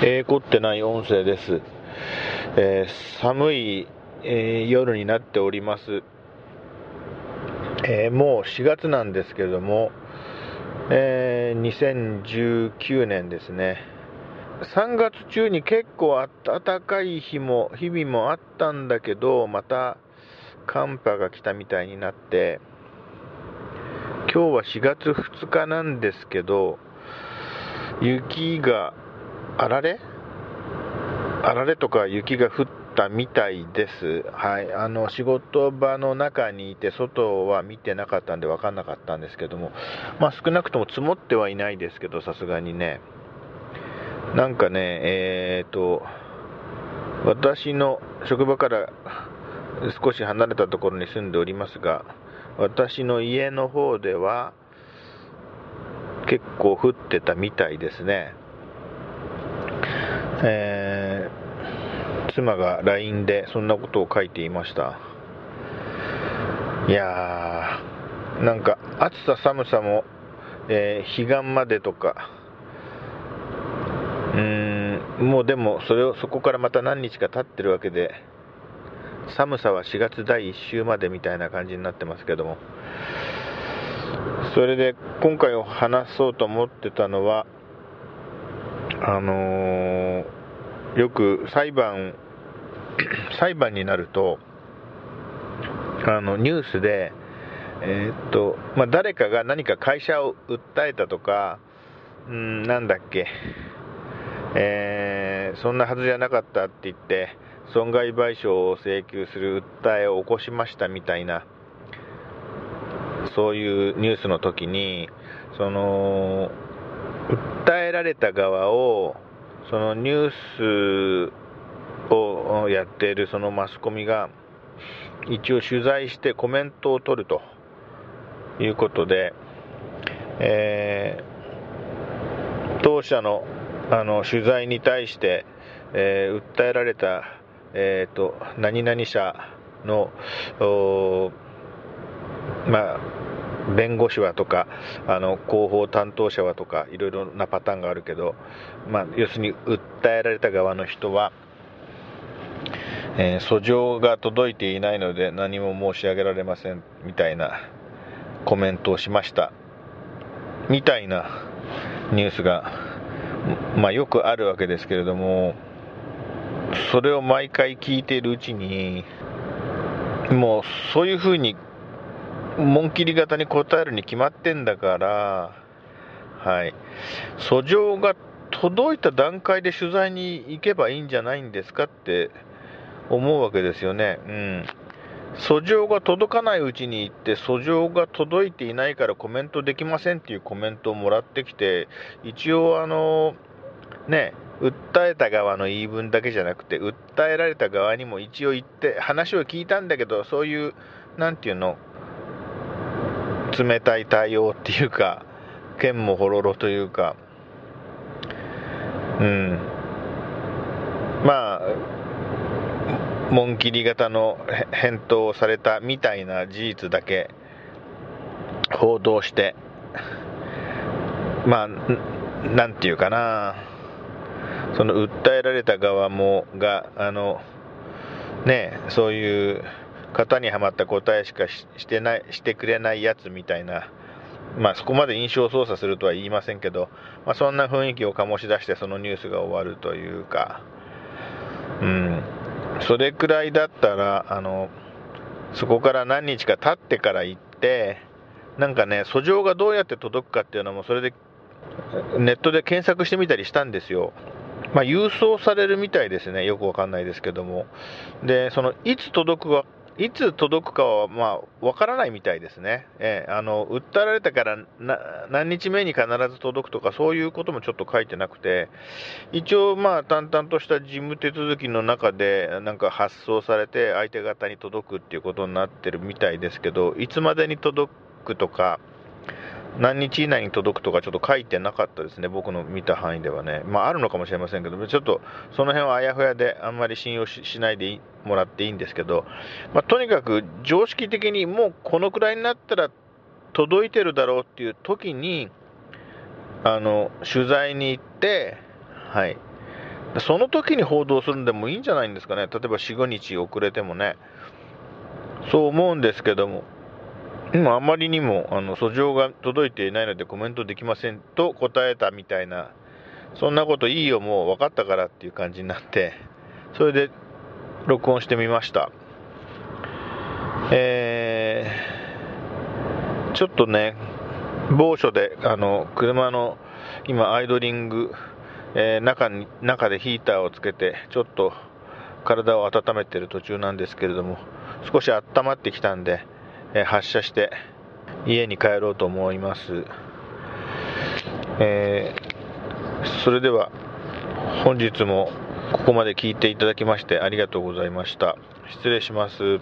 えー、凝ってない音声です。えー、寒い、えー、夜になっております。えもう4月なんですけれども、え2019年ですね。3月中に結構暖かい日も、日々もあったんだけど、また寒波が来たみたいになって、今日は4月2日なんですけど、雪があられ？あられとか雪が降ったみたいです。はい。あの、仕事場の中にいて、外は見てなかったんで分かんなかったんですけども、まあ少なくとも積もってはいないですけど、さすがにね。なんかね、えーと、私の職場から少し離れたところに住んでおりますが、私の家の方では結構降ってたみたいですね。えー、妻が LINE でそんなことを書いていました。いやーなんか暑さ寒さも、えー、彼岸までとかうーんもうでもそれをそこからまた何日か経ってるわけで寒さは4月第1週までみたいな感じになってますけども。それで今回を話そうと思ってたのはあのー、よく裁判、裁判になると、あの、ニュースで、えー、っと、まあ、誰かが何か会社を訴えたとか、うん、なんだっけ、えー、そんなはずじゃなかったって言って、損害賠償を請求する訴えを起こしましたみたいな、そういうニュースの時に、その、訴えられた側を、そのニュースをやっているそのマスコミが、一応取材してコメントを取るということで、えー、当社のあの取材に対して、えー、訴えられた、えーと、何々社の、まあ、弁護士はとかあの広報担当者はとかいろいろなパターンがあるけど、まあ、要するに訴えられた側の人は、えー、訴状が届いていないので何も申し上げられませんみたいなコメントをしました。みたいなニュースが、まあ、よくあるわけですけれどもそれを毎回聞いているうちにもうそういうふうに紋切り型に答えるに決まってんだから、はい。訴状が届いた段階で取材に行けばいいんじゃないんですかって思うわけですよね。うん。訴状が届かないうちに行って、訴状が届いていないからコメントできませんっていうコメントをもらってきて、一応あの、ね、訴えた側の言い分だけじゃなくて、訴えられた側にも一応言って、話を聞いたんだけど、そういう、なんていうの、冷たい対応っていうか、剣もほろろというか、うん。まあ、紋切り型の返答をされたみたいな事実だけ報道して、まあ、なんていうかな、その訴えられた側もが、あの、ね、そういう型にはまった答えしかしてないしてくれないやつみたいな、まあ、そこまで印象操作するとは言いませんけど、まあ、そんな雰囲気を醸し出してそのニュースが終わるというか、うん、それくらいだったらあのそこから何日か経ってから行ってなんかね訴状がどうやって届くかっていうのもそれでネットで検索してみたりしたんですよ。まあ、郵送されるみたいですね、よくわかんないですけども。で、そのいつ届くいつ届くかは、まあ、わからないみたいですね。えー、あの、訴えられたから何日目に必ず届くとか、そういうこともちょっと書いてなくて、一応、まあ、淡々とした事務手続きの中で、なんか発送されて、相手方に届くっていうことになってるみたいですけど、いつまでに届くとか、何日以内に届くとかちょっと書いてなかったですね、僕の見た範囲ではね。まあ、あるのかもしれませんけど、ちょっとその辺はあやふやであんまり信用しないでもらっていいんですけど、まあ、とにかく常識的にもうこのくらいになったら届いてるだろうっていう時に、あの、取材に行って、はい。その時に報道するんでもいいんじゃないんですかね、例えば4、5日遅れてもね、そう思うんですけども、今、あまりにもあの訴状が届いていないのでコメントできませんと答えたみたいな、そんなこといいよ、もう分かったからっていう感じになって、それで録音してみました。えー、ちょっとね、某所であの車の今、アイドリングえー、中に中でヒーターをつけてちょっと体を温めてる途中なんですけれども少し温まってきたんで、え、発車して家に帰ろうと思います、えー、それでは本日もここまで聞いていただきましてありがとうございました。失礼します。